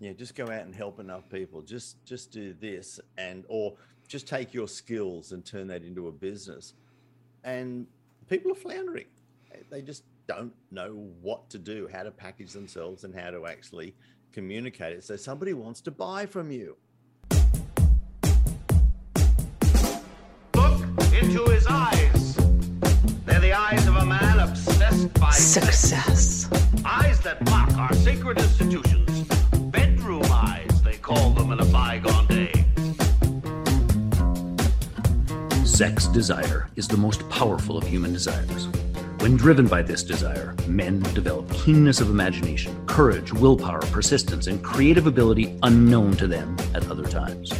Yeah, just go out and help enough people. Just just do this and or just take your skills and turn that into a business. And people are floundering. They just don't know what to do, how to package themselves and how to actually communicate it. So somebody wants to buy from you. Look into his eyes. They're the eyes of a man obsessed by Success. eyes that mock our sacred institutions. Call them in a bygone day. Sex desire is the most powerful of human desires. When driven by this desire, men develop keenness of imagination, courage, willpower, persistence, and creative ability unknown to them at other times.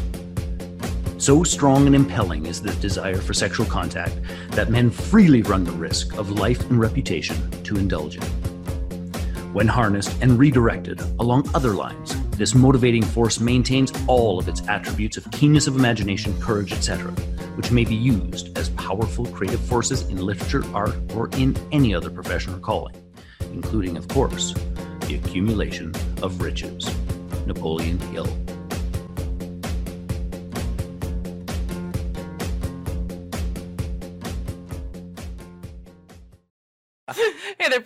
So strong and impelling is the desire for sexual contact that men freely run the risk of life and reputation to indulge in. When harnessed and redirected along other lines, this motivating force maintains all of its attributes of keenness of imagination, courage, etc., which may be used as powerful creative forces in literature, art, or in any other profession or calling, including, of course, the accumulation of riches. Napoleon Hill.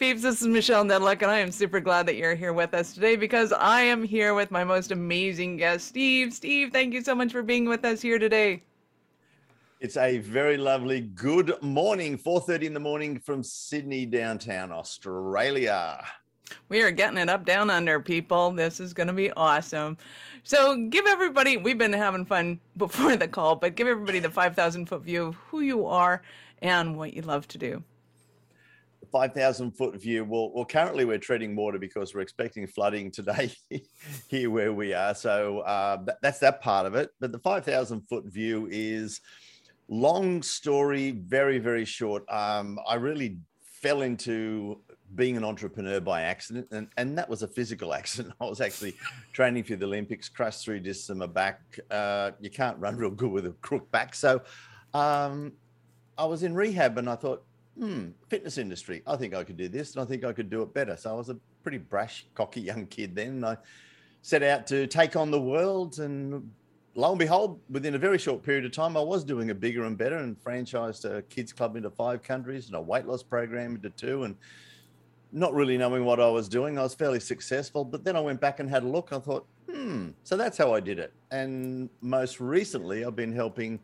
Peeps. This is Michelle Nedluck, and I am super glad that you're here with us today because I am here with my most amazing guest, Steve. Steve, thank you so much for being with us here today. It's a very lovely good morning, 4:30 in the morning from Sydney downtown Australia. We are getting it up down under, people. This is going to be awesome. So, give everybody, we've been having fun before the call, but give everybody the 5,000 foot view of who you are and what you love to do. 5,000 foot view. Well, well, currently we're treading water because we're expecting flooding today here where we are. So uh, that, that's that part of it. But the 5,000 foot view is long story, very, very short. Um, I really fell into being an entrepreneur by accident, and, and that was a physical accident. I was actually training for the Olympics, crushed three discs in my back. Uh, you can't run real good with a crook back. So um, I was in rehab and I thought, hmm, fitness industry. I think I could do this and I think I could do it better. So I was a pretty brash, cocky young kid then. And I set out to take on the world. And lo and behold, within a very short period of time, I was doing it bigger and better and franchised a kids club into five countries and a weight loss program into two. And not really knowing what I was doing, I was fairly successful. But then I went back and had a look. I thought, hmm, so that's how I did it. And most recently, I've been helping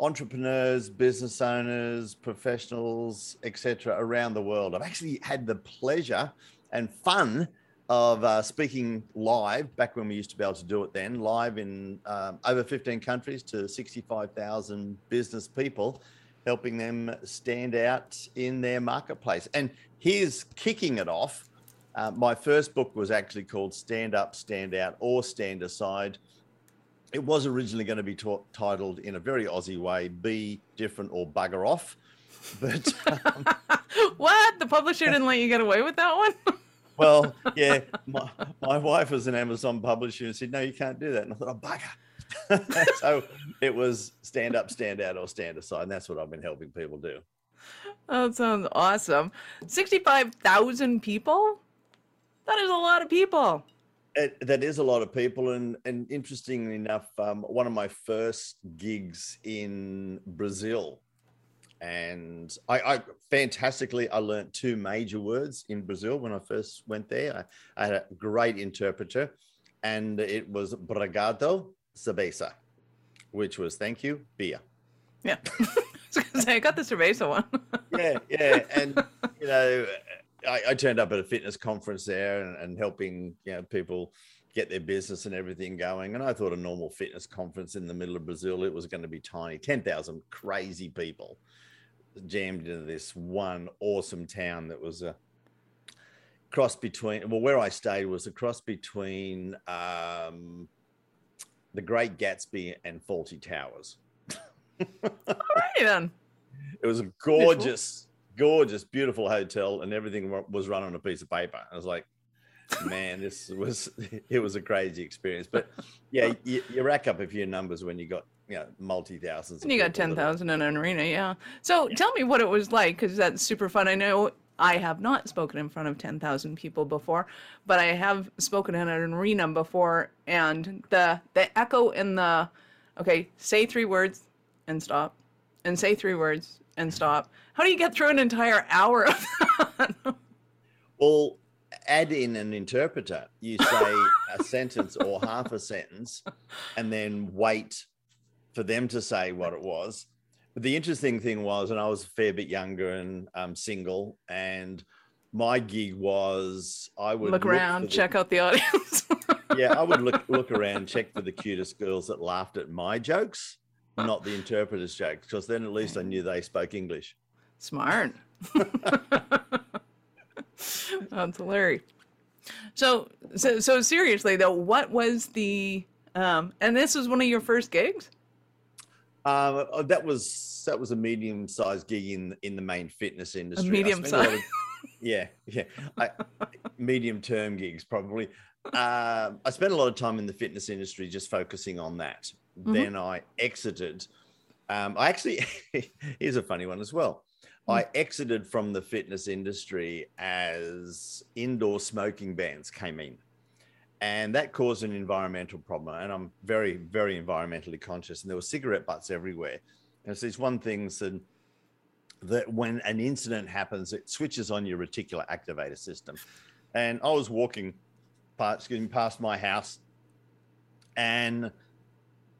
entrepreneurs, business owners, professionals, etc., around the world. I've actually had the pleasure and fun of uh, speaking live back when we used to be able to do it then, live in um, over 15 countries to 65,000 business people, helping them stand out in their marketplace. And here's kicking it off. Uh, my first book was actually called Stand Up, Stand Out, or Stand Aside it was originally going to be titled in a very Aussie way, "Be Different or Bugger Off," but um, what? The publisher didn't let you get away with that one? well, yeah, my, my wife was an Amazon publisher and said, "No, you can't do that," and I thought, "Oh bugger." so it was stand up, stand out, or stand aside, and that's what I've been helping people do. That sounds awesome. 65,000 people? That is a lot of people. It, that is a lot of people, and and interestingly enough, um, one of my first gigs in Brazil, and I, I fantastically I learned two major words in Brazil when I first went there. I, I had a great interpreter, and it was "bragado cerveza," which was thank you beer. Yeah. I was gonna say, I got the cerveza one. yeah, yeah, and you know, I, I, turned up at a fitness conference there and, and, helping you know people get their business and everything going. And I thought a normal fitness conference in the middle of Brazil it was going to be tiny, ten thousand crazy people jammed into this one awesome town that was a cross between. Well, where I stayed was a cross between um, the Great Gatsby and Fawlty Towers. Alrighty then. It was a gorgeous gorgeous, beautiful hotel, and everything was run on a piece of paper. I was like, man, this was it was a crazy experience. But yeah, you, you rack up a few numbers when you got you know multi thousands. And you got ten thousand in an arena, yeah. So tell me what it was like, because that's super fun. I know I have not spoken in front of 10,000 people before, but I have spoken in an arena before and the the echo in the okay, say three words and stop and say three words and stop. How do you get through an entire hour of that? Well, add in an interpreter. You say a sentence or half a sentence and then wait for them to say what it was. But the interesting thing was, and I was a fair bit younger and um, single, and my gig was I would Look around, the- check out the audience. yeah, I would look look around, check for the cutest girls that laughed at my jokes, not the interpreter's jokes, because then at least I knew they spoke English. Smart. That's hilarious. So, so, so seriously though, what was the um? And this was one of your first gigs. Um, uh, that was that was a medium sized gig in in the main fitness industry. Medium spent a lot size. of- yeah, yeah, I, medium term gigs probably. Um, I spent a lot of time in the fitness industry just focusing on that. Mm-hmm. Then I exited. Um, I actually here's a funny one as well. Mm. I exited from the fitness industry as indoor smoking bans came in. And that caused an environmental problem. And I'm very, very environmentally conscious. And there were cigarette butts everywhere. And it's these one things that, that when an incident happens, it switches on your reticular activator system. And I was walking past, excuse me, past my house, and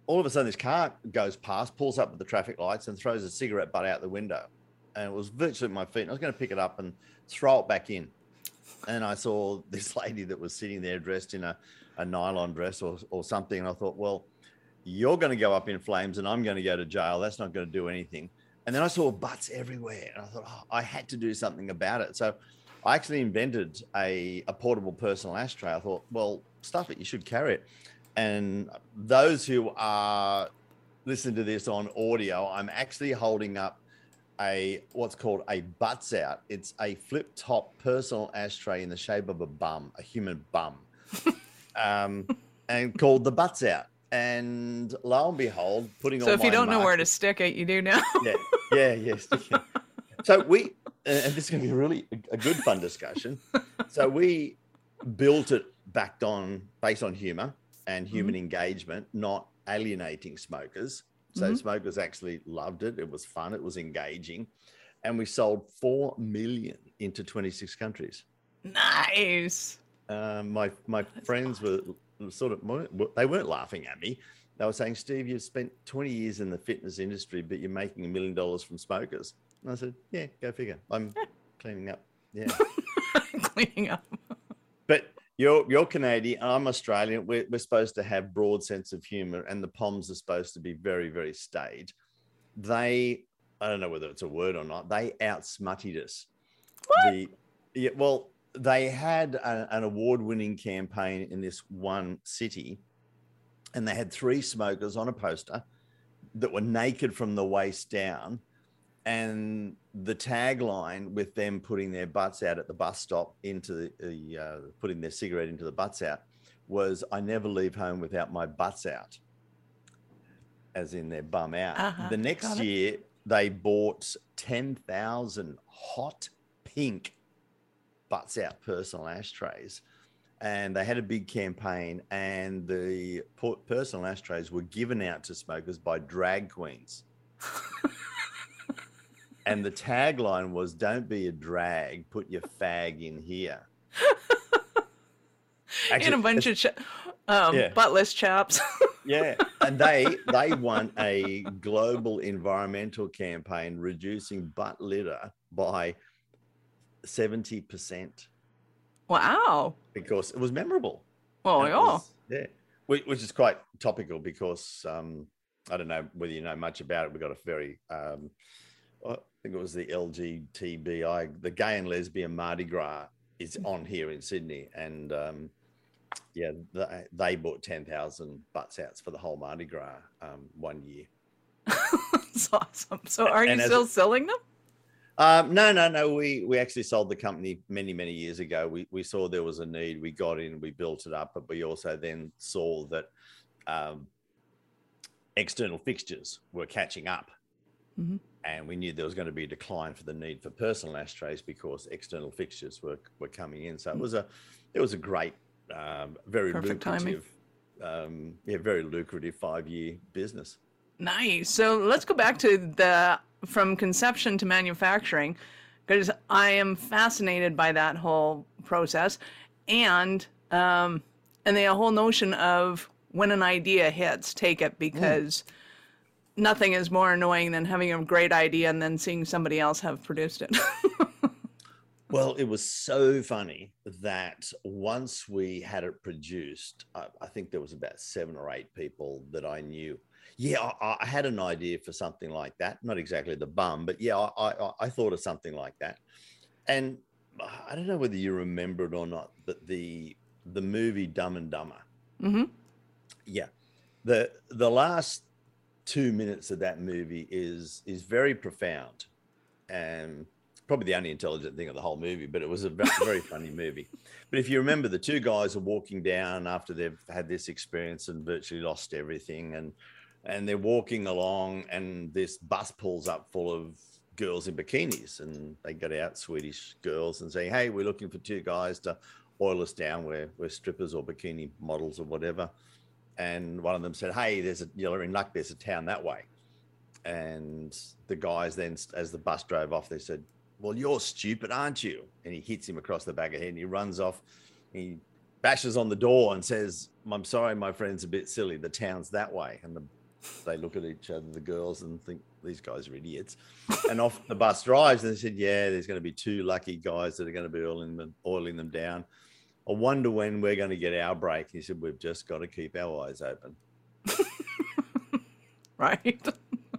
all of a sudden this car goes past, pulls up at the traffic lights, and throws a cigarette butt out the window. And it was virtually at my feet. And I was going to pick it up and throw it back in and I saw this lady that was sitting there dressed in a, a nylon dress or, or something. And I thought, well, you're going to go up in flames and I'm going to go to jail. That's not going to do anything. And then I saw butts everywhere. And I thought, oh, I had to do something about it. So I actually invented a, a portable personal ashtray. I thought, well, stuff it, you should carry it. And those who are listening to this on audio, I'm actually holding up a what's called a butts out. It's a flip top personal ashtray in the shape of a bum, a human bum, um, and called the butts out. And lo and behold, putting So if you don't know where to stick it, you do now. yeah, yeah, yes. so we, and this is going to be really a good fun discussion. So we built it backed on based on humor and human engagement, not alienating smokers. So smokers actually loved it. It was fun. It was engaging, and we sold four million into twenty six countries. nice. Um, my my friends were sort of they weren't laughing at me. They were saying, "Steve, you've spent 20 years in the fitness industry, but you're making a million dollars from smokers." And I said, "Yeah, go figure. I'm cleaning up." Yeah, Cleaning up. but you're you're Canadian. I'm Australian. We're we're supposed to have broad sense of humor, and the Poms are supposed to be very very staid. They, I don't know whether it's a word or not. They outsmutted us. The yeah, well, they had a, an award-winning campaign in this one city, and they had three smokers on a poster that were naked from the waist down, and the tagline with them putting their butts out at the bus stop into the, the uh, putting their cigarette into the butts out was "I never leave home without my butts out," as in their bum out. Uh-huh, The next got it. year, they bought ten thousand hot pink butts out personal ashtrays and they had a big campaign and the personal ashtrays were given out to smokers by drag queens and the tagline was don't be a drag put your fag in here in a bunch of ch- um, Yeah. buttless chaps. yeah and they they won a global environmental campaign reducing butt litter by 70% wow. because it was memorable Oh, yeah. was- yeah. Which, which is quite topical because um, I don't know whether you know much about it. We got a very, um, I think it was the LGTBI, the gay and lesbian Mardi Gras is on here in Sydney. And um, yeah, they, they bought 10,000 butts outs for the whole Mardi Gras um, one year. That's awesome. So are you And as still a- selling them? Um, no, no, no. We we actually sold the company many, many years ago. We we saw there was a need. We got in, we built it up, but we also then saw that um, external fixtures were catching up, Mhm. And we knew there was going to be a decline for the need for personal ashtrays because external fixtures were were coming in. So it was a it was a great, um, very Perfect lucrative, um, yeah, very lucrative five year business. Nice. So let's go back to the from conception to manufacturing because I am fascinated by that whole process and um, and the whole notion of when an idea hits, take it because nothing is more annoying than having a great idea and then seeing somebody else have produced it. Well, it was so funny that once we had it produced, I, I think there was about seven or eight people that I knew. Yeah, I, I had an idea for something like that. Not exactly the bum, but yeah, I, I, I thought of something like that. And I don't know whether you remember it or not, but the the movie Dumb and Dumber. hmm Yeah, the the last two minutes of that movie is is very profound, and probably the only intelligent thing of the whole movie. But it was a ve- very funny movie. But if you remember, the two guys are walking down after they've had this experience and virtually lost everything, and and they're walking along, and this bus pulls up full of girls in bikinis, and they get out Swedish girls and say, "Hey, we're looking for two guys to oil us down. We're we're strippers or bikini models or whatever." And one of them said, "Hey, there's a you're in luck. There's a town that way." And the guys then, as the bus drove off, they said, "Well, you're stupid, aren't you?" And he hits him across the back of the head, and he runs off. He bashes on the door and says, "I'm sorry, my friend's a bit silly. The town's that way." And the, they look at each other, the girls, and think these guys are idiots. And off the bus drives, and they said, "Yeah, there's going to be two lucky guys that are going to be oiling them, oiling them down." I wonder when we're going to get our break. He said, "We've just got to keep our eyes open." Right.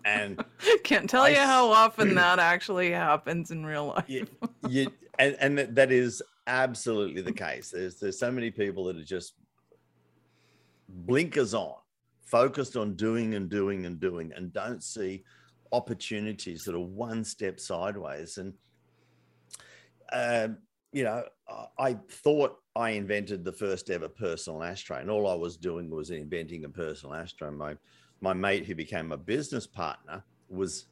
And Can't tell I you how often that actually happens in real life. you, you and, and that- is absolutely the case. There's there's so many people that are just blinkers on, focused on doing and doing and doing, and don't see opportunities that are one step sideways. And um, you know, I- thought I invented the first ever personal ashtray, and all I was doing was inventing a personal ashtray. My my mate, who became a business partner, was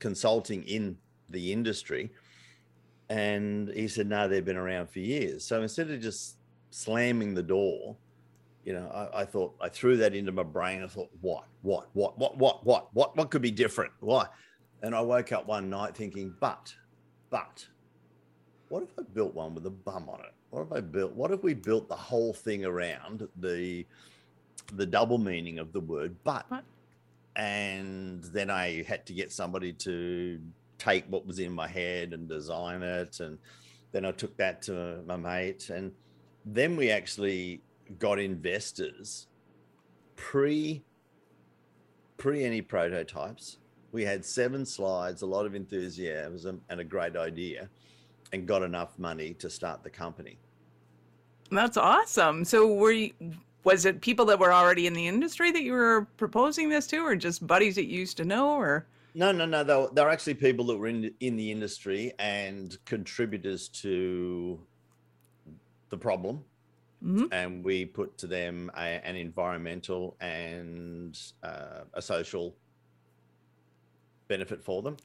consulting in the industry, and he said, "No, they've been around for years." So instead of just slamming the door, you know, I, I thought I threw that into my brain. I thought, "What? What? What? What? What? What? What? What could be different? Why?" And I woke up one night thinking, "But, but." What if I built one with a bum on it? What if I built? What if we built the whole thing around the the double meaning of the word "but"? What? And then I had to get somebody to take what was in my head and design it, and then I took that to my mate, and then we actually got investors pre pre any prototypes. We had seven slides, a lot of enthusiasm, and a great idea and got enough money to start the company. That's awesome. So were you, was it people that were already in the industry that you were proposing this to or just buddies that you used to know or No, no, no. They were, they were actually people that were in in the industry and contributors to the problem. Mhm. And we put to them a, an environmental and uh, a social benefit for them,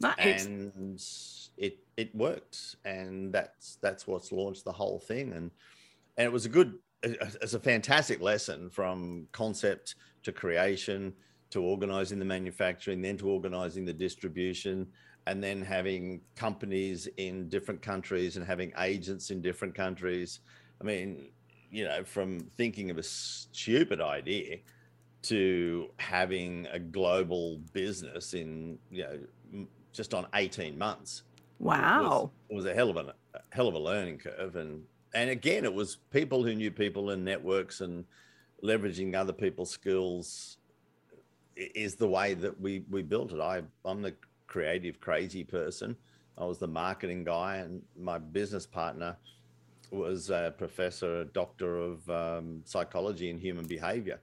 nice. and it it worked. And that's that's what's launched the whole thing. And and it was a good, it's a fantastic lesson from concept to creation to organizing the manufacturing, then to organizing the distribution, and then having companies in different countries and having agents in different countries. I mean, you know, from thinking of a stupid idea to having a global business in, you know, just on 18 months. Wow. was, was a hell of a, a hell of a learning curve. And and again it was people who knew people and networks and leveraging other people's skills is the way that we we built it. I i'm the creative crazy person. I was the marketing guy and my business partner was a professor a doctor of um, psychology and human behavior.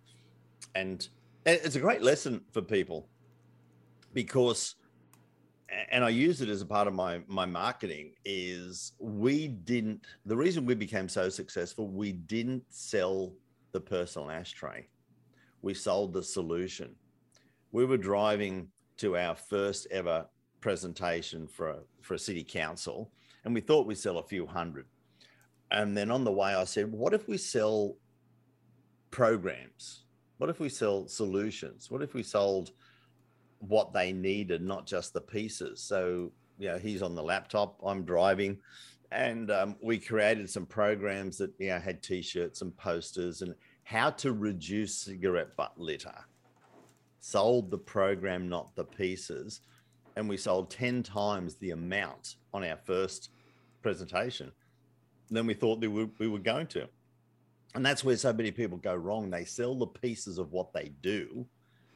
And it's a great lesson for people because and I use it as a part of my my marketing is we didn't the reason we became so successful we didn't sell the personal ashtray we sold the solution we were driving to our first ever presentation for a, for a city council, and we thought we'd sell a few hundred. And then on the way, I said, "What if we sell programs? What if we sell solutions? What if we sold what they needed, not just the pieces?" So you know, he's on the laptop, I'm driving, and um, we created some programs that you know had T-shirts and posters and how to reduce cigarette butt litter. Sold the program, not the pieces, and we sold ten times the amount on our first presentation than we thought we we were going to. And that's where so many people go wrong. They sell the pieces of what they do.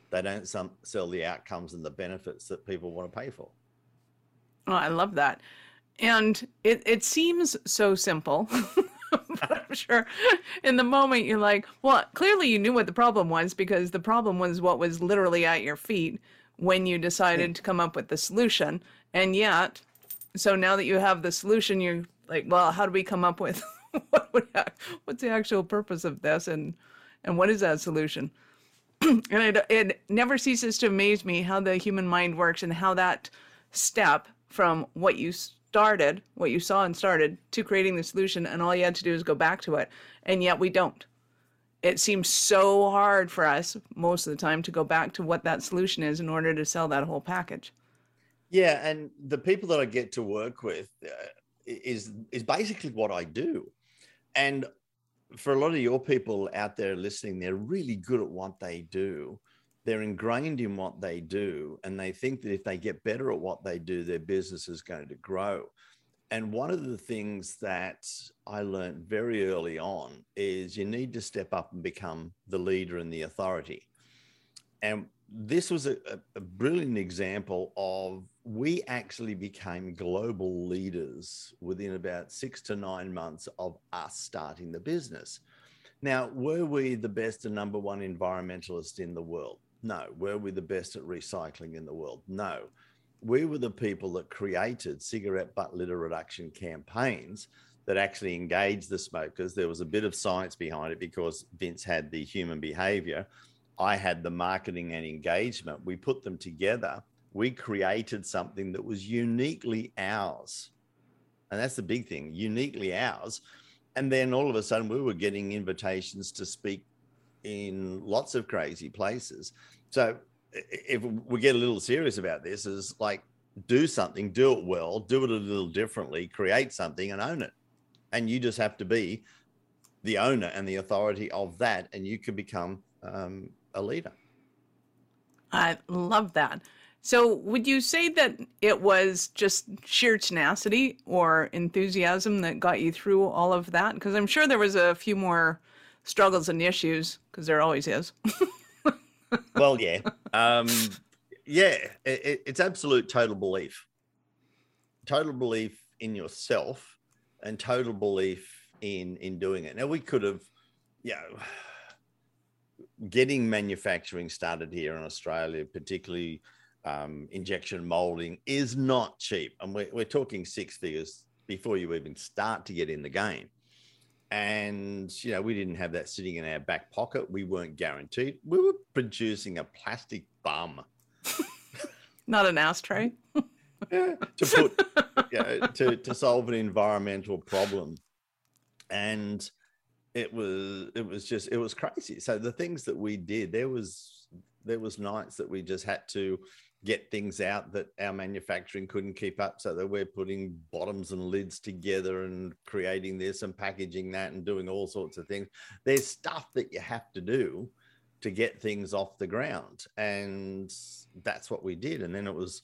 They don't sell the outcomes and the benefits that people want to pay for. Oh, I love that. And it, it seems so simple. but I'm sure in the moment you're like, well, clearly you knew what the problem was because the problem was what was literally at your feet when you decided to come up with the solution. And yet, so now that you have the solution, you're like, well, how do we come up with what would what's the actual purpose of this and and what is that solution? and it, it never ceases to amaze me how the human mind works and how that step from what you started, what you saw and started, to creating the solution, and all you had to do is go back to it. And yet we don't. It seems so hard for us most of the time to go back to what that solution is in order to sell that whole package. Yeah, and the people that I get to work with uh, is is basically what I do. And for a lot of your people out there listening, they're really good at what they do. They're ingrained in what they do and they think that if they get better at what they do their business is going to grow. And one of the things that i learned very early on is you need to step up and become the leader and the authority. And this was a, a brilliant example of we actually became global leaders within about six to nine months of us starting the business now, were we the best and number one environmentalist in the world? No. Were we the best at recycling in the world? No. We were the people that created cigarette butt litter reduction campaigns that actually engaged the smokers. There was a bit of science behind it because Vince had the human behavior. I had the marketing and engagement. We put them together. We created something that was uniquely ours. And that's the big thing uniquely ours. And then all of a sudden, we were getting invitations to speak in lots of crazy places. So if we get a little serious about this, is like do something, do it well, do it a little differently, create something and own it. And you just have to be the owner and the authority of that, and you can become um, a leader. I love that. So, would you say that it was just sheer tenacity or enthusiasm that got you through all of that? Because I'm sure there was a few more struggles and issues because there always is. well, yeah, um, yeah, it, it's absolute total belief, total belief in yourself, and total belief in in doing it. Now we could have, you know, getting manufacturing started here in Australia, particularly um, injection molding, is not cheap, and we're, we're talking six figures before you even start to get in the game. And you know we didn't have that sitting in our back pocket. We weren't guaranteed. We were producing a plastic bum. Not an ashtray. Yeah, to put you know, to, to solve an environmental problem. And it was it was just it was crazy. So the things that we did there was there was nights that we just had to get things out that our manufacturing couldn't keep up. So that we're putting bottoms and lids together and creating this and packaging that and doing all sorts of things. There's stuff that you have to do to get things off the ground. And that's what we did. And then it was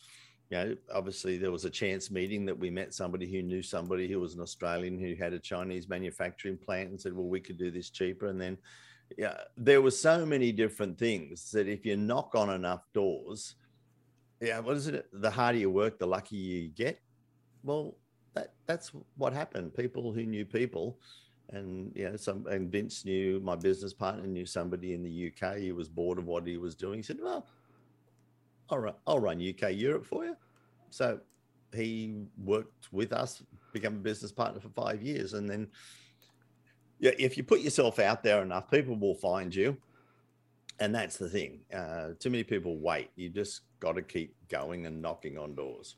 you know obviously there was a chance meeting that we met somebody who knew somebody who was an australian who had a chinese manufacturing plant and said well we could do this cheaper and then yeah there were so many different things that if you knock on enough doors yeah, what is it? The harder you work, the luckier you get. Well, that that's what happened. People who knew people, and you know, some and Vince knew my business partner knew somebody in the UK. He was bored of what he was doing. He said, "Well, I'll run, I'll run UK Europe for you." So he worked with us, become a business partner for five years, and then yeah, if you put yourself out there enough, people will find you and that's the thing. Uh, too many people wait. You just got to keep going and knocking on doors.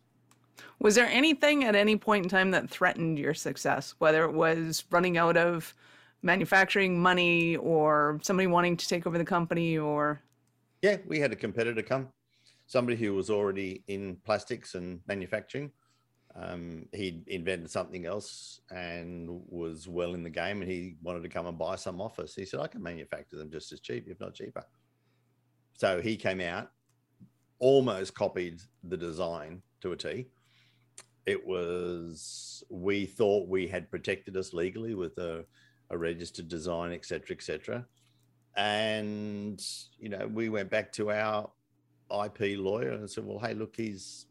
Was there anything at any point in time that threatened your success, whether it was running out of manufacturing money or somebody wanting to take over the company or? Yeah, we had a competitor come, somebody who was already in plastics and manufacturing. Um, he invented something else and was well in the game, and he wanted to come and buy some off us. He said, "I can manufacture them just as cheap, if not cheaper." So he came out, almost copied the design to a T. It was we thought we had protected us legally with a, a registered design, etc., etc. And you know, we went back to our IP lawyer and said, "Well, hey, look, he's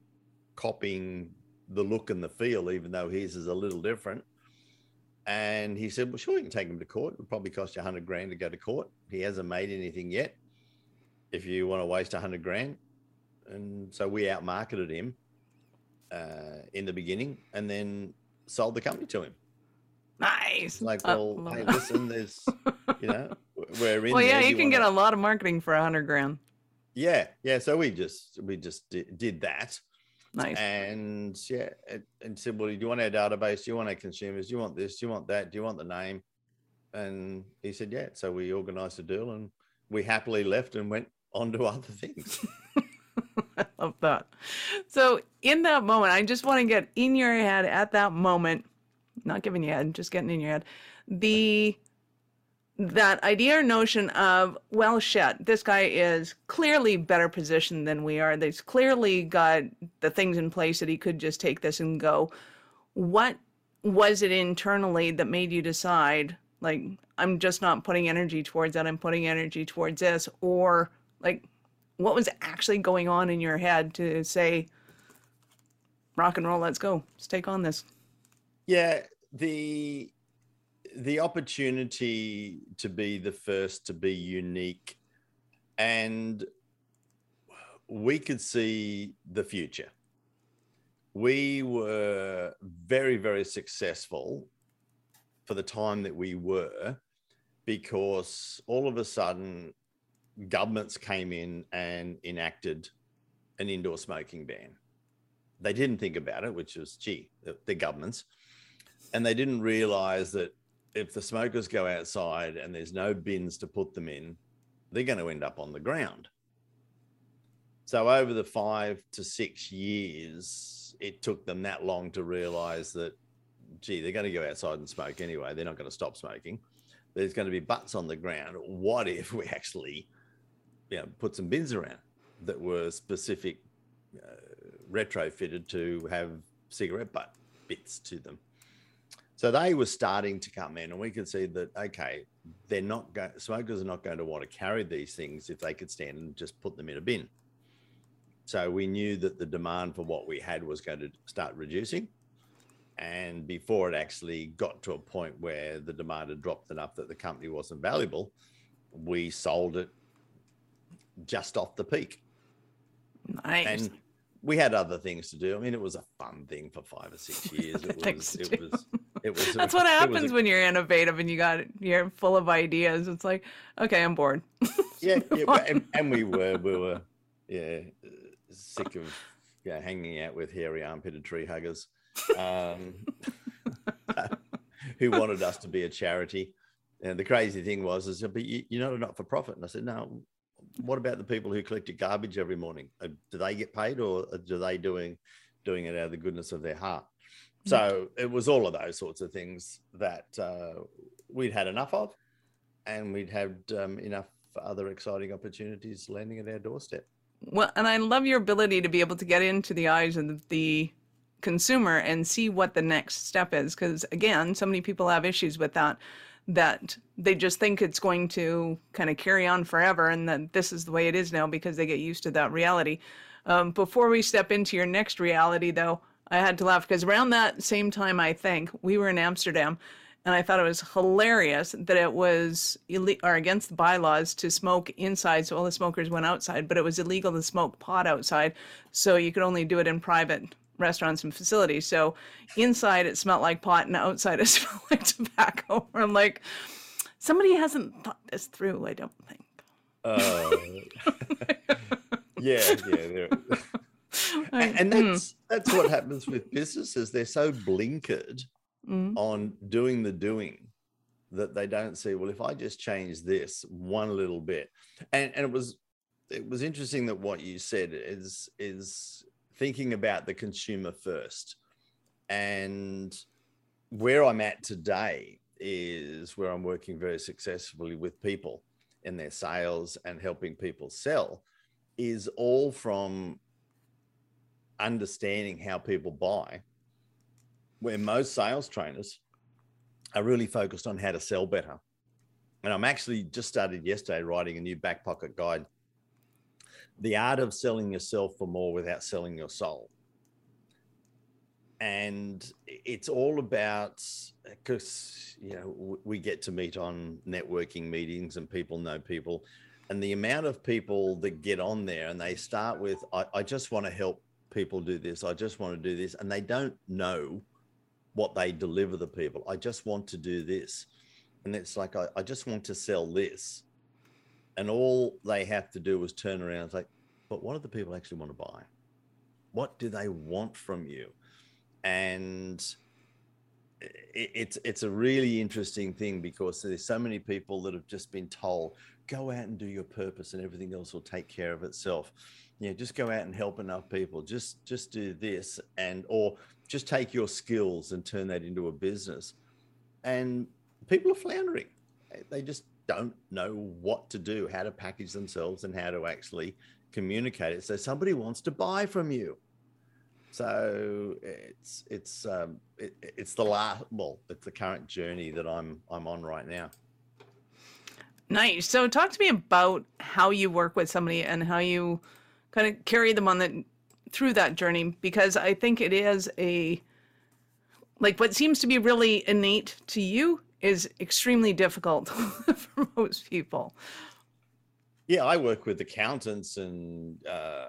copying the look and the feel, even though his is a little different. And he said, Well, sure, you can take him to court. It'll probably cost you 100 grand to go to court. He hasn't made anything yet. If you want to waste 100 grand. And so we outmarketed him uh, in the beginning and then sold the company to him. Nice. Like, well, hey, listen, there's, you know, we're in. Well, yeah, there. you, can wanna... get a lot of marketing for a hundred grand. Yeah, yeah. So we just we just did, did that, Nice. And yeah, and, and said, well, do you want our database? Do you want our consumers? Do you want this? Do you want that? Do you want the name? And he said, yeah. So we organized a deal and we happily left and went on to other things. I love that. So in that moment, I just want to get in your head at that moment, not giving you head, just getting in your head, the that idea or notion of, well, shit, this guy is clearly better positioned than we are. They've clearly got the things in place that he could just take this and go. What was it internally that made you decide, like, I'm just not putting energy towards that, I'm putting energy towards this? Or, like, what was actually going on in your head to say, rock and roll, let's go, let's take on this? Yeah, the the opportunity to be the first to be unique and we could see the future. We were very very successful for the time that we were because all of a sudden governments came in and enacted an indoor smoking ban. They didn't think about it which was gee the governments and they didn't realize that if the smokers go outside and there's no bins to put them in, they're going to end up on the ground. So over the five to six years, it took them that long to realize that, gee, they're going to go outside and smoke anyway. They're not going to stop smoking. There's going to be butts on the ground. What if we actually, you know, put some bins around that were specific, uh, retrofitted to have cigarette butt bits to them? So they were starting to come in, and we could see that okay, they're not going. Smokers are not going to want to carry these things if they could stand and just put them in a bin. So we knew that the demand for what we had was going to start reducing, and before it actually got to a point where the demand had dropped enough that the company wasn't valuable, we sold it just off the peak. Nice. And we had other things to do. I mean, it was a fun thing for five or six years. It was. it was. It was. That's what happens a, when you're innovative and you got you're full of ideas. It's like, okay, I'm bored. yeah, yeah and, and, we were we were yeah sick of yeah hanging out with hairy armpitted tree huggers, um, who wanted us to be a charity. And the crazy thing was, is but you, you're not a not for profit. And I said, no, what about the people who collect your garbage every morning? Uh, do they get paid, or do they doing doing it out of the goodness of their heart? So it was all of those sorts of things that uh, we'd had enough of, and we'd had um, enough other exciting opportunities landing at our doorstep. Well, and I love your ability to be able to get into the eyes of the consumer and see what the next step is. Because again, so many people have issues with that that they just think it's going to kind of carry on forever and that this is the way it is now because they get used to that reality. Um, before we step into your next reality, though, I had to laugh because around that same time, I think we were in Amsterdam, and I thought it was hilarious that it was ille- or against the bylaws to smoke inside, so all the smokers went outside, but it was illegal to smoke pot outside, so you could only do it in private restaurants and facilities. So inside it smelled like pot and outside it smelled like tobacco. I'm like, somebody hasn't thought this through, I don't think. Uh, yeah, yeah. And and mm, that's that's what happens with businesses. They're so blinkered mm. on doing the doing that they don't see. Well, if I just change this one little bit, and and it was it was interesting that what you said is is thinking about the consumer first, and where I'm at today is where I'm working very successfully with people in their sales and helping people sell is all from understanding how people buy where most sales trainers are really focused on how to sell better. And i'm actually just started yesterday writing a new back pocket guide the art of selling yourself for more without selling your soul. And it's all about because you know we get to meet on networking meetings and people know people. And the amount of people that get on there and they start with i, I just want to help people do this i just want to do this and they don't know what they deliver the people. I just want to do this. And it's like i, I just want to sell this. And all they have to do is turn around and say but what do the people actually want to buy? What do they want from you? And it, it's it's a really interesting thing because there's so many people that have just been told go out and do your purpose and everything else will take care of itself yeah just go out and help enough people just just do this and or just take your skills and turn that into a business and people are floundering they just don't know what to do how to package themselves and how to actually communicate it so somebody wants to buy from you so it's it's um, it, it's the last well it's the current journey that I'm I'm on right now. Nice. So talk to me about how you work with somebody and how you kind of carry them on the through that journey because I think it is a like what seems to be really innate to you is extremely difficult for most people. Yeah, I work with accountants and uh,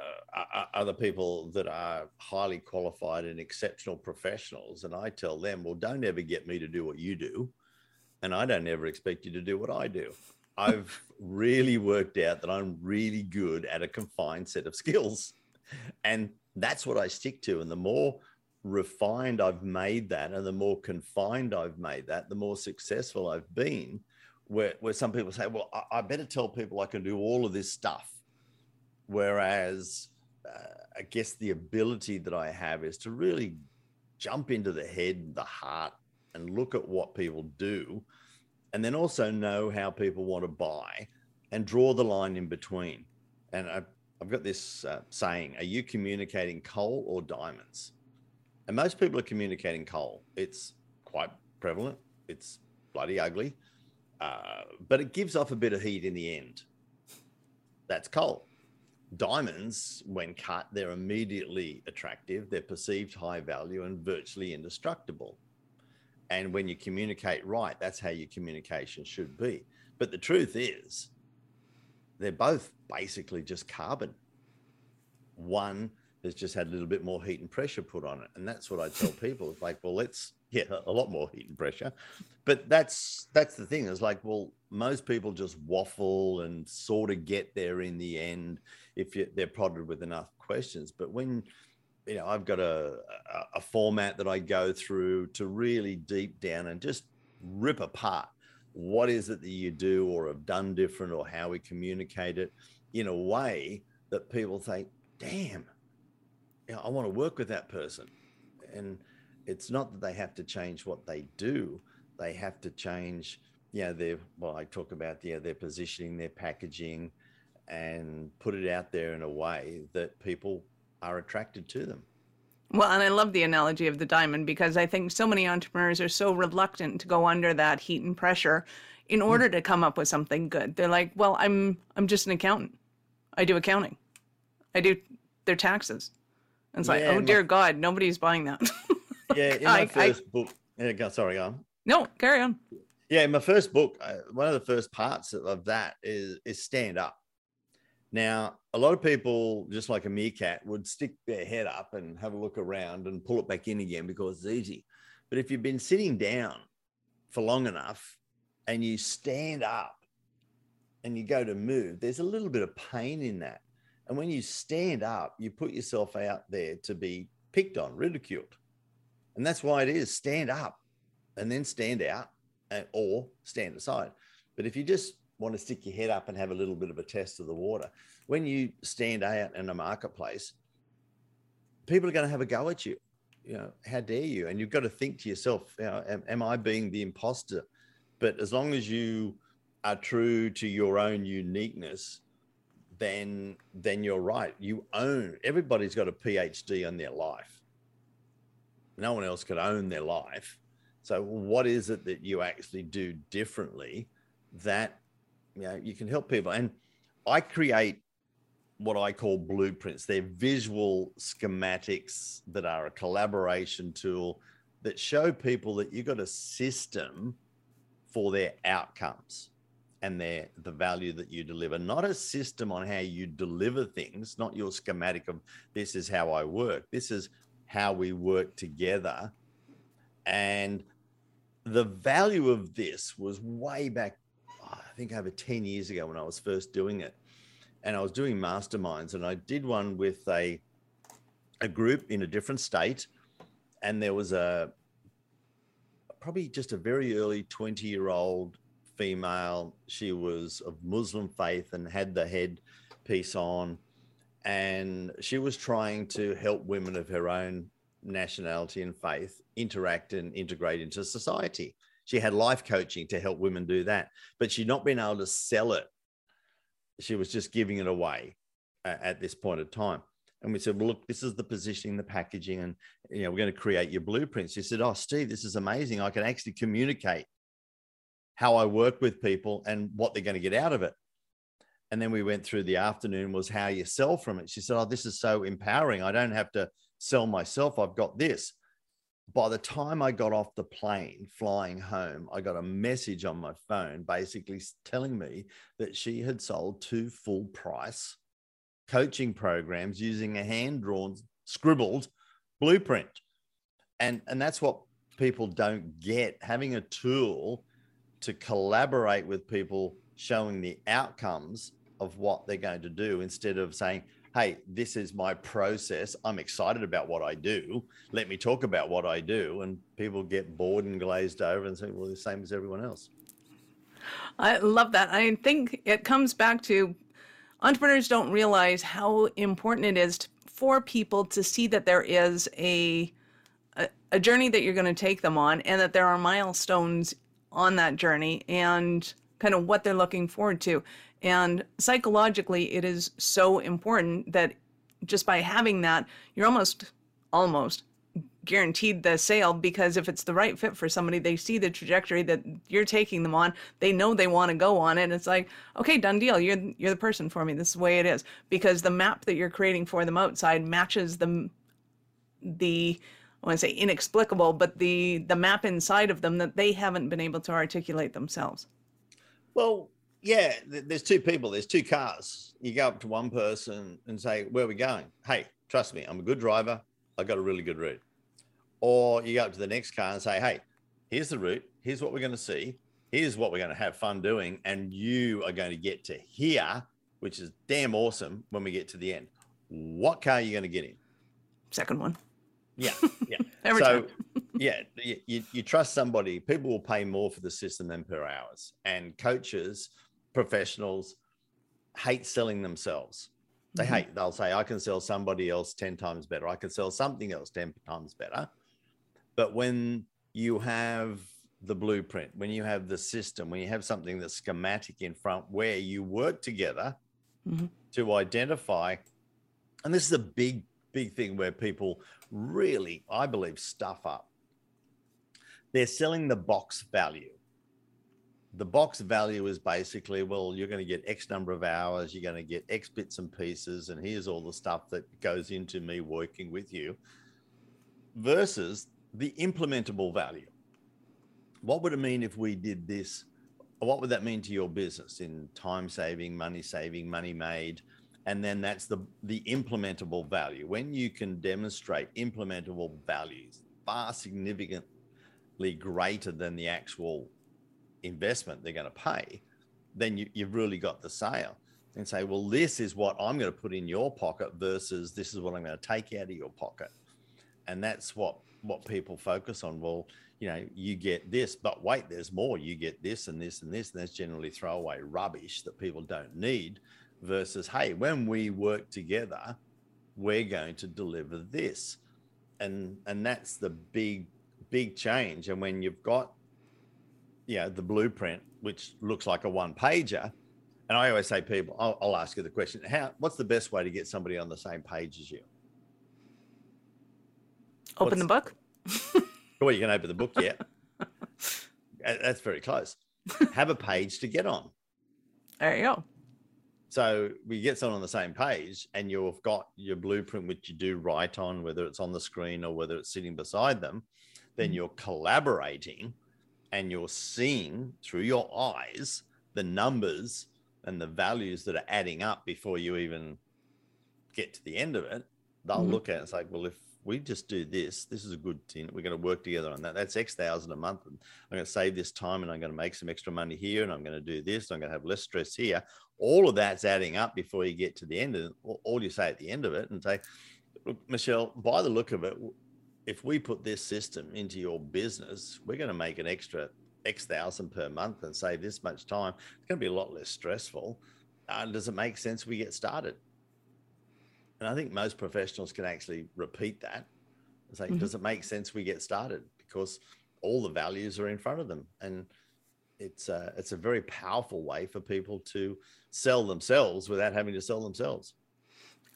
other people that are highly qualified and exceptional professionals, and I tell them, well, don't ever get me to do what you do, and I don't ever expect you to do what I do. I've really worked out that I'm really good at a confined set of skills. And that's what I stick to. And the more refined I've made that and the more confined I've made that, the more successful I've been. Where, where some people say, well, I, I better tell people I can do all of this stuff. Whereas uh, I guess the ability that I have is to really jump into the head, the heart, and look at what people do and then also know how people want to buy and draw the line in between. And I, I've got this uh, saying Are you communicating coal or diamonds? And most people are communicating coal. It's quite prevalent, it's bloody ugly, uh, but it gives off a bit of heat in the end. That's coal. Diamonds, when cut, they're immediately attractive, they're perceived high value and virtually indestructible and when you communicate right that's how your communication should be. But the truth is they're both basically just carbon. One has just had a little bit more heat and pressure put on it. And that's what i tell people. It's like well let's yeah a lot more heat and pressure. But that's that's the thing. Is like well most people just waffle and sort of get there in the end if you, they're prodded with enough questions. But when you know i've got a, a, a format that i go through to really deep down and just rip apart what is it that you do or have done different or how we communicate it in a way that people think damn i want to work with that person. And it's not that they have to change what they do they have to change you know their well i talk about yeah their positioning their packaging and put it out there in a way that people are attracted to them. Well, and I love the analogy of the diamond because I think so many entrepreneurs are so reluctant to go under that heat and pressure in hmm. order to come up with something good. They're like, "Well, I'm I'm just an accountant. I do accounting. I do their taxes." And it's like, "Oh my- dear God, nobody's buying that." Yeah, in my I- first book, yeah, go, sorry, go on. no, carry on. Yeah, in my first book, one of the first parts of that is is stand up. Now, a lot of people, just like a meerkat, would stick their head up and have a look around and pull it back in again because it's easy. But if you've been sitting down for long enough and you stand up, and you go to move, there's a little bit of pain in that. And when you stand up, you put yourself out there to be picked on, ridiculed. And that's why it is stand up and then stand out and, or stand aside. But if you just want to stick your head up and have a little bit of a test of the water, when you stand out in a marketplace, people are going to have a go at you. You know, how dare you? And you've got to think to yourself, you know, am, am I being the imposter? But as long as you are true to your own uniqueness, then then you're right. You own. Everybody's got a PhD on their life. No one else could own their life. So what is it that you actually do differently that you know you can help people? And I create what I call blueprints. They're visual schematics that are a collaboration tool that show people that you've got a system for their outcomes and their the value that you deliver not a system on how you deliver things not your schematic of this is how i work this is how we work together and the value of this was way back think over 10 years ago when i was first doing it and i was doing masterminds and i did one with a a group in a different state and there was a probably just a very early 20 year old female. She was of Muslim faith and had the head piece on. And she was trying to help women of her own nationality and faith interact and integrate into society. She had life coaching to help women do that, but she'd not been able to sell it. She was just giving it away uh, at this point of time. And we said, well, look, this is the positioning, the packaging, and you know, we're going to create your blueprints. She said, Oh, Steve, this is amazing. I can actually communicate how I work with people and what they're going to get out of it. And then we went through the afternoon was how you sell from it. She said, Oh, this is so empowering. I don't have to sell myself. I've got this. By the time I got off the plane flying home, I got a message on my phone basically telling me that she had sold two full price coaching programs using a hand drawn, scribbled blueprint. And, and that's what people don't get having a tool to collaborate with people showing the outcomes of what they're going to do instead of saying, Hey, this is my process. I'm excited about what I do. Let me talk about what I do. And people get bored and glazed over and say, Well, the same as everyone else. I love that. I think it comes back to entrepreneurs don't realize how important it is to, for people to see that there is a, a, a journey that you're going to take them on and that there are milestones on that journey and kind of what they're looking forward to and psychologically it is so important that just by having that you're almost almost guaranteed the sale because if it's the right fit for somebody, they see the trajectory that you're taking them on. They know they want to go on it. And it's like, okay, done deal. You're you're the person for me. This is the way it is because the map that you're creating for them outside matches the the I want to say inexplicable, but the the map inside of them that they haven't been able to articulate themselves. Well, yeah, there's two people. There's two cars. You go up to one person and say, "Where are we going?" Hey, trust me, I'm a good driver. I got a really good route. Or you go up to the next car and say, hey, here's the route. Here's what we're going to see. Here's what we're going to have fun doing. And you are going to get to here, which is damn awesome when we get to the end. What car are you going to get in? Second one. Yeah. Yeah. Every so, time. Yeah, you, you, trust somebody, people will pay more for the system than per hours. And coaches, professionals hate selling themselves. They Mhm. hate, they'll say, I can sell somebody else 10 times better. I can sell something else 10 times better. But when you have the blueprint, when you have the system, when you have something that's schematic in front where you work together Mhm. to identify, and this is a big, big thing where people really, I believe, stuff up. They're selling the box value. The box value is basically, well, you're going to get X number of hours, you're going to get X bits and pieces, and here's all the stuff that goes into me working with you versus the implementable value. What would it mean if we did this? What would that mean to your business in time saving, money saving, money made? And then that's the, the implementable value. When you can demonstrate implementable values far significantly greater than the actual investment they're going to pay, then you, you've really got the sale and say, well, this is what I'm going to put in your pocket versus this is what I'm going to take out of your pocket. And that's what what people focus on. Well, you know, you get this, but wait, there's more. You get this and this and this, and that's generally throwaway rubbish that people don't need. Versus, hey, when we work together, we're going to deliver this, and and that's the big big change. And when you've got, you know, the blueprint, which looks like a one pager, and I always say, people, I'll, I'll ask you the question: How? What's the best way to get somebody on the same page as you? Open the book. well, you can open the book, yeah. That's very close. Have a page to get on. There you go. So we get someone on the same page, and you've got your blueprint, which you do write on, whether it's on the screen or whether it's sitting beside them. Then you're collaborating, and you're seeing through your eyes the numbers and the values that are adding up before you even get to the end of it. They'll mm-hmm. look at it and say, "Well, if we just do this. This is a good thing. We're going to work together on that. That's X thousand a month. And I'm going to save this time and I'm going to make some extra money here and I'm going to do this. I'm going to have less stress here. All of that's adding up before you get to the end. And all you say at the end of it and say, look, Michelle, by the look of it, if we put this system into your business, we're going to make an extra X thousand per month and save this much time. It's going to be a lot less stressful. Uh, does it make sense we get started? And I think most professionals can actually repeat that. Say, mm-hmm. does it make sense we get started? Because all the values are in front of them, and it's a, it's a very powerful way for people to sell themselves without having to sell themselves.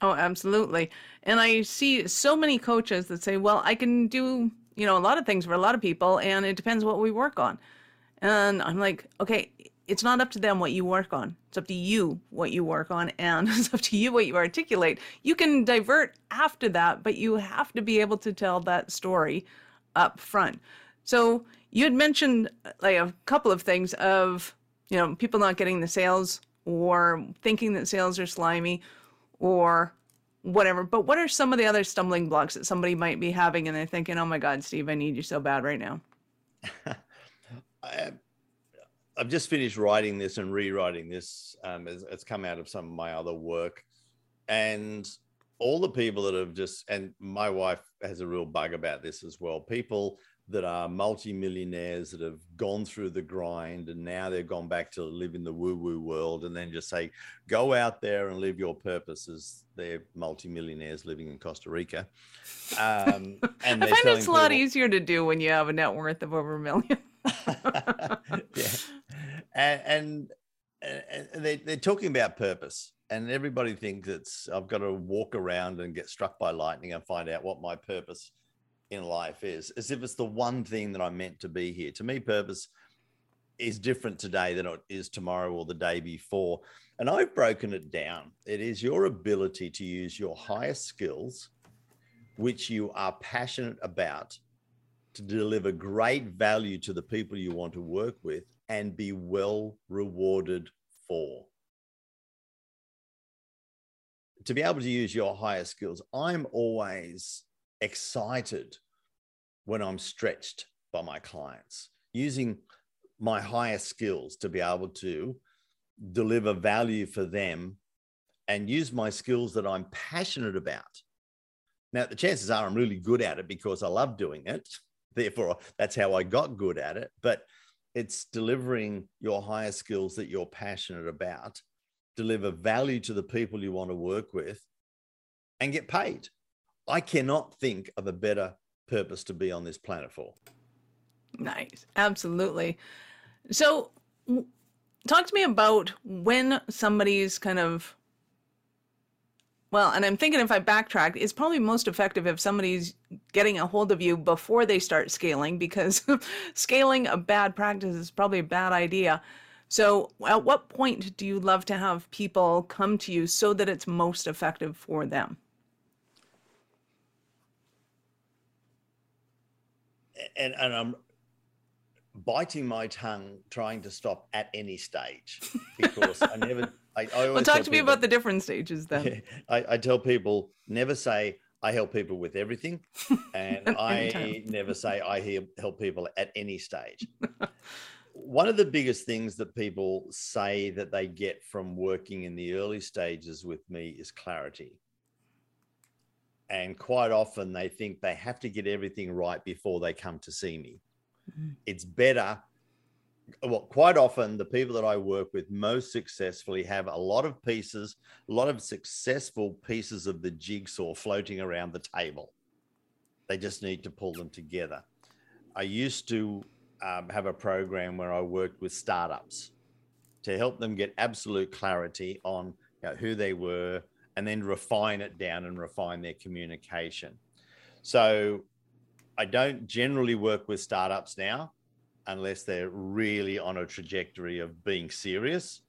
Oh, absolutely. And I see so many coaches that say, "Well, I can do you know a lot of things for a lot of people, and it depends what we work on." And I'm like, okay, it's not up to them what you work on. It's up to you what you work on, and it's up to you what you articulate. You can divert after that, but you have to be able to tell that story up front. So you had mentioned uh, like a couple of things of you know people not getting the sales or thinking that sales are slimy or whatever. But what are some of the other stumbling blocks that somebody might be having and they're thinking, "Oh my God, Steve, I need you so bad right now." I, I've just finished writing this and rewriting this. Um, it's, it's come out of some of my other work, and all the people that have just and my wife has a real bug about this as well. People that are multimillionaires that have gone through the grind and now they've gone back to live in the woo woo world and then just say, go out there and live your purposes. They're multimillionaires living in Costa Rica. Um, and I find it's a lot easier to do when you have a net worth of over a million. yeah and, and, and they, they're talking about purpose and everybody thinks it's i've got to walk around and get struck by lightning and find out what my purpose in life is as if it's the one thing that i'm meant to be here. To me purpose is different today than it is tomorrow or the day before. And i've broken it down. It is your ability to use your highest skills which you are passionate about to deliver great value to the people you want to work with and be well rewarded for. To be able to use your higher skills, I'm always excited when I'm stretched by my clients, using my higher skills to be able to deliver value for them and use my skills that I'm passionate about. Now, the chances are I'm really good at it because I love doing it. Therefore, that's how I got good at it. But it's delivering your higher skills that you're passionate about, deliver value to the people you want to work with, and get paid. I cannot think of a better purpose to be on this planet for. Nice. Absolutely. So, talk to me about when somebody's kind of well, and I'm thinking if I backtrack, it's probably most effective if somebody's getting a hold of you before they start scaling because scaling a bad practice is probably a bad idea. So, at what point do you love to have people come to you so that it's most effective for them? And, and I'm biting my tongue trying to stop at any stage because I never I, I well, talk to people, me about the different stages then. I, I tell people never say I help people with everything, and I never say I help people at any stage. one of the biggest things that people say that they get from working in the early stages with me is clarity. And quite often they think they have to get everything right before they come to see me. Mm-hmm. It's better. Well, quite often the people that I work with most successfully have a lot of pieces, a lot of successful pieces of the jigsaw floating around the table. They just need to pull them together. I used to um, have a program where I worked with startups to help them get absolute clarity on you know, who they were and then refine it down and refine their communication. So I don't generally work with startups now unless they're really on a trajectory of being serious.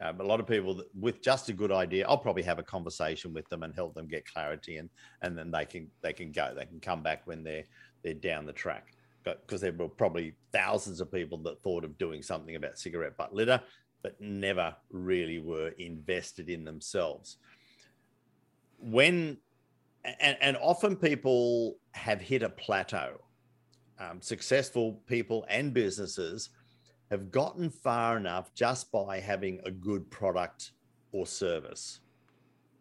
Um, a lot of people with just a good idea, I'll probably have a conversation with them and help them get clarity, and and then they can they can go. They can come back when they're they're down the track because there were probably thousands of people that thought of doing something about cigarette butt litter, but never really were invested in themselves. When and, and often people have hit a plateau. Um, successful people and businesses have gotten far enough just by having a good product or service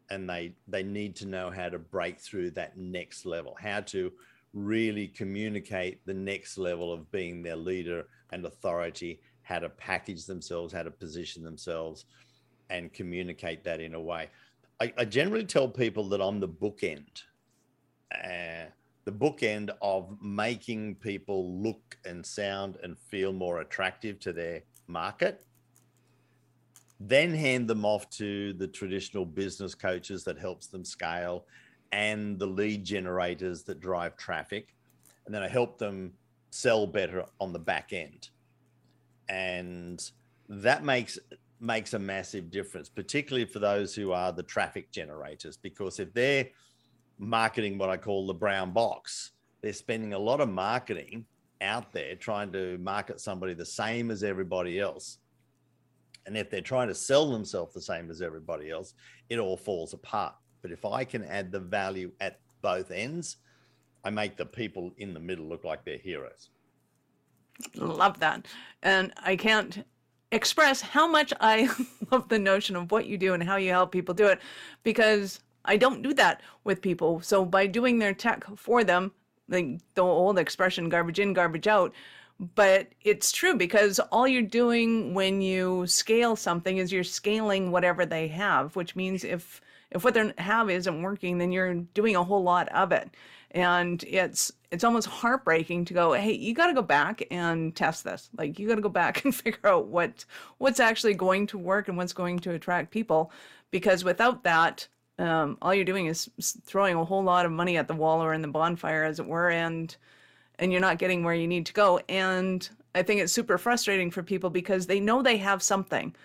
and they they need to know how to break through that next level how to really communicate the next level of being their leader and authority, how to package themselves, how to position themselves, and communicate that in a way. I, I generally tell people that I'm the bookend, uh, the bookend of making people look and sound and feel more attractive to their market. Then hand them off to the traditional business coaches that helps them scale and the lead generators that drive traffic. And then I help them sell better on the back end. And that makes makes a massive difference, particularly for those who are the traffic generators, because if they're marketing what I call the brown box, they're spending a lot of marketing out there trying to market somebody the same as everybody else. And if they're trying to sell themselves the same as everybody else, it all falls apart. But if I can add the value at both ends, I make the people in the middle look like they're heroes. Love that. And I can't express how much I love the notion of what you do and how you help people do it because I don't do that with people. So by doing their tech for them, the, old expression garbage in, garbage out, but it's true because all you're doing when you scale something is you're scaling whatever they have, which means if if what they have isn't working, then you're doing a whole lot of it. And it's it's almost heartbreaking to go, hey, you got to go back and test this. Like you got to go back and figure out what what's actually going to work and what's going to attract people, because without that, um, all you're doing is throwing a whole lot of money at the wall or in the bonfire, as it were, and and you're not getting where you need to go. And I think it's super frustrating for people because they know they have something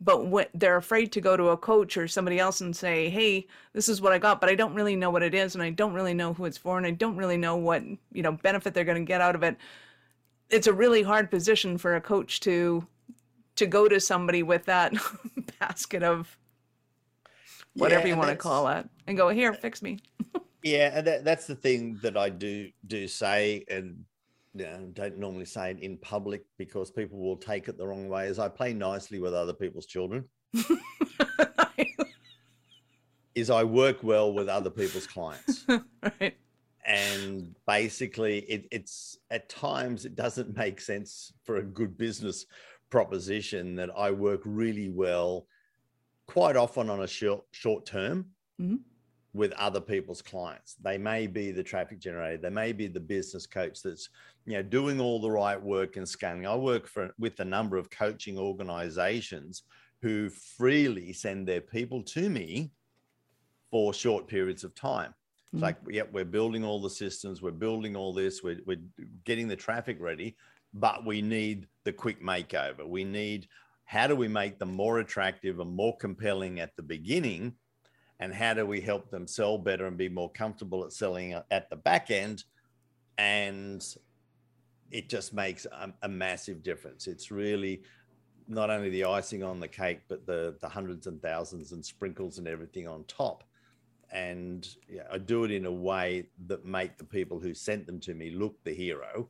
but when they're afraid to go to a coach or somebody else and say hey this is what i got but i don't really know what it is and i don't really know who it's for and i don't really know what you know benefit they're going to get out of it. It's a really hard position for a coach to to go to somebody with that basket of whatever yeah, you want to call it and go here fix me. Yeah and that, that's the thing that i do do say and don't normally say it in public because people will take it the wrong way. As I play nicely with other people's children, is I work well with other people's clients. right. And basically, it, it's at times it doesn't make sense for a good business proposition that I work really well, quite often on a short short term. Mm-hmm with other people's clients. They may be the traffic generator, they may be the business coach that's you know doing all the right work and scaling. I work for with a number of coaching organizations who freely send their people to me for short periods of time. It's mm-hmm. like, yeah, we're building all the systems, we're building all this, we're, we're getting the traffic ready, but we need the quick makeover. We need how do we make them more attractive and more compelling at the beginning and how do we help them sell better and be more comfortable at selling uh, at the back end? And it just makes a, a, massive difference. It's really not only the icing on the cake but the the hundreds and thousands and sprinkles and everything on top. And yeah, i do it in a way that make the people who sent them to me look the hero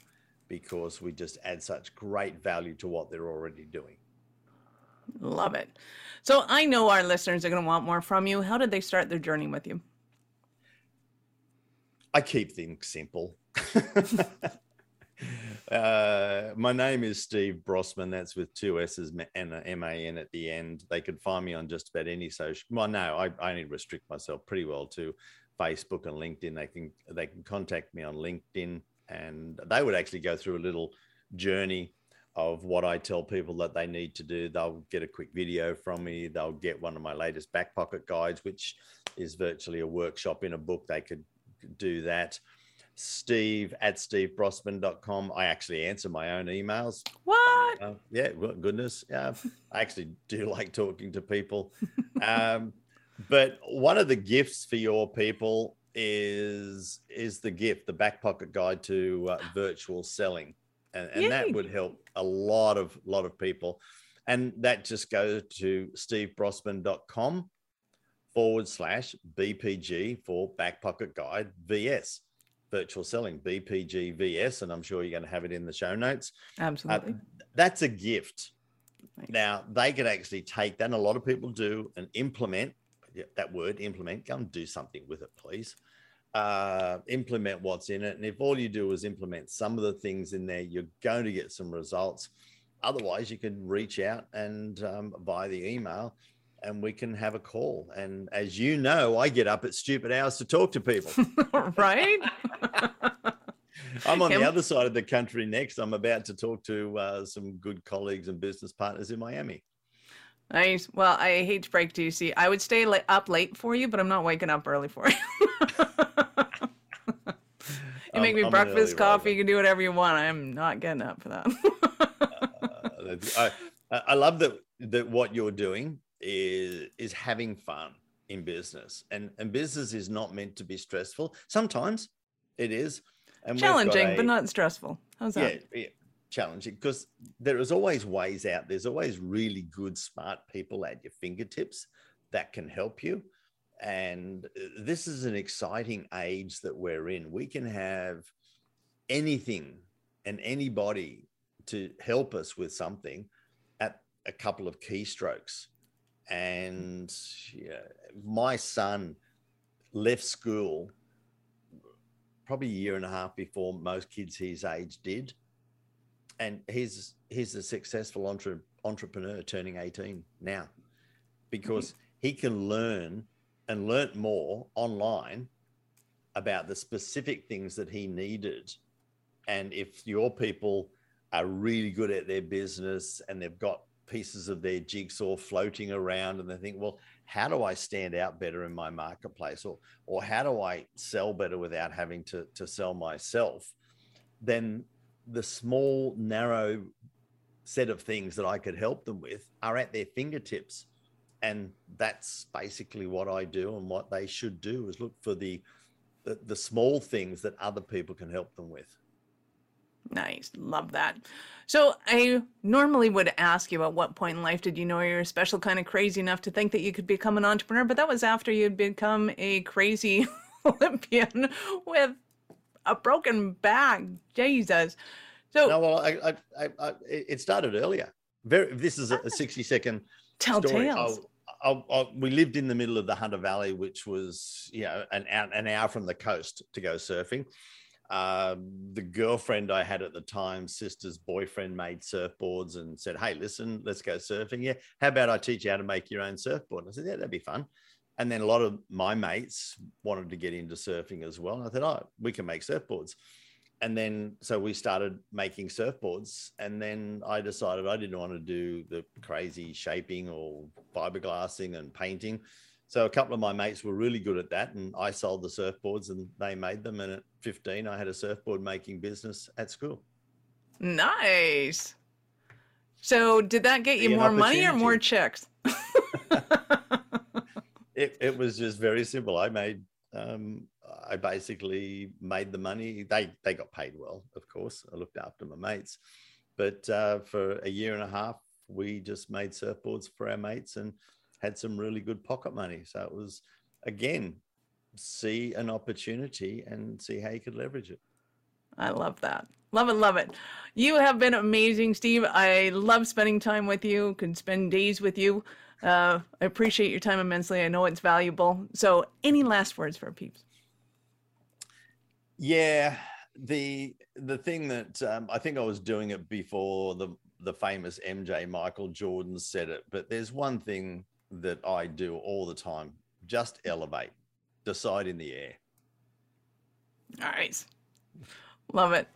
because we just add such great value to what they're already doing. Love it. So I know our listeners are going to want more from you. How did they start their journey with you? I keep things simple. uh, my name is Steve Brossman. That's with two S's and an M A N at the end. They could find me on just about any social. Well, no, I, I only restrict myself pretty well to Facebook and LinkedIn. They can they can contact me on LinkedIn, and they would actually go through a little journey of what I tell people that they need to do. They'll get a quick video from me. They'll get one of my latest back pocket guides, which is virtually a workshop in a book. They could do that. Steve at stevebrossman.com. I actually answer my own emails. What? Uh, yeah, well, goodness. Yeah, I actually do like talking to people. Um, but one of the gifts for your people is is the gift, the back pocket guide to uh, virtual selling, and, and that would help a lot of lot of people. And that just goes to stevebrossman.com forward slash BPG for back pocket guide VS virtual selling BPG VS, and I'm sure you're going to have it in the show notes. Absolutely. Uh, that's a gift. Nice. Now they could actually take that, and a lot of people do, and implement that word implement. Go and do something with it, please. Uh, implement what's in it, and if all you do is implement some of the things in there, you're going to get some results. Otherwise, you can reach out and um, via the email, and we can have a call. And as you know, I get up at stupid hours to talk to people. right? I'm on Him- the other side of the country next. I'm about to talk to uh, some good colleagues and business partners in Miami. Nice. Well, I hate to break to you. See, I would stay up late for you, but I'm not waking up early for you. you I'm- make me I'm breakfast, coffee, you can do whatever you want. I'm not getting up for that. Uh, I, I love that that what you're doing is is having fun in business, and and business is not meant to be stressful. Sometimes it is, and Challenging, a- but not stressful. How's that? yeah, yeah, challenging because there is always ways out. There's always really good, smart people at your fingertips that can help you. And uh, this is an exciting age that we're in. We can have anything and anybody to help us with something at a couple of keystrokes. And yeah, my son left school probably a year and a half before most kids his age did. And he's he's a successful entre- entrepreneur turning 18 now because he can learn and learnt more online about the specific things that he needed. And if your people are really good at their business and they've got pieces of their jigsaw floating around and they think, well, how do I stand out better in my marketplace? Or or how do I sell better without having to, to sell myself? Then the small, narrow set of things that I could help them with are at their fingertips. And that's basically what I do and what they should do is look for the the, the small things that other people can help them with. Nice. Love that. So I normally would ask you at what point in life did you know you were special kind of crazy enough to think that you could become an entrepreneur, but that was after you'd become a crazy Olympian with a broken back. Jesus. So No, well, I, I, I, it started earlier. Very. This is a, ah. a sixty-second tell story. tales. I'll- I'll- I'll- we lived in the middle of the Hunter Valley, which was you know an hour, an hour from the coast to go surfing. Um, the girlfriend I had at the time, sister's boyfriend, made surfboards and said, "Hey, listen, let's go surfing. Yeah, how about I teach you how to make your own surfboard?" And I said, "Yeah, that'd be fun." And then a lot of my mates wanted to get into surfing as well. And I thought, "Oh, we can make surfboards." And then so we started making surfboards and then i decided i didn't want to do the crazy shaping or fiberglassing and painting. So a couple of my mates were really good at that and i sold the surfboards and they made them. And at 15 i had a surfboard making business at school. Nice. So did that get you an more money or more chicks? it, it was just very simple. I made um, i basically made the money they they got paid well of course i looked after my mates but uh, for a year and a half we just made surfboards for our mates and had some really good pocket money so it was again see an opportunity and see how you could leverage it I love that. Love it, love it. You have been amazing, Steve. I love spending time with you. Can spend days with you. Uh, I appreciate your time immensely. I know it's valuable. So, any last words for peeps? Yeah, the the thing that um, I think I was doing it before the the famous MJ Michael Jordan said it, but there's one thing that I do all the time: just elevate, decide in the air. Nice, love it,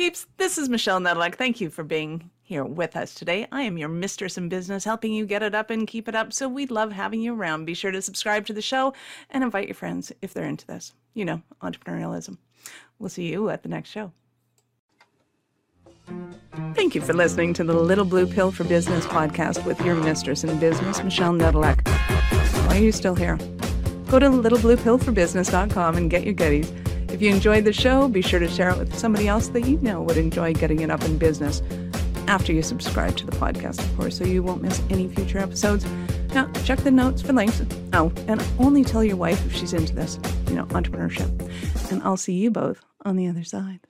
peeps. This is Michelle Nedelec. Thank you for being here with us today. I am your mistress in business, helping you get it up and keep it up. So we love having you around. Be sure to subscribe to the show and invite your friends if they're into this. You know, entrepreneurialism. We'll see you at the next show. Thank you for listening to the Little Blue Pill for Business podcast with your mistress in business, Michelle Nedelec. Why are you still here? Go to littlebluepillforbusiness.com and get your goodies. If you enjoyed the show, be sure to share it with somebody else that you know would enjoy getting it up in business after you subscribe to the podcast, of course, so you won't miss any future episodes. Now, check the notes for links. Oh, and only tell your wife if she's into this, you know, entrepreneurship. And I'll see you both on the other side.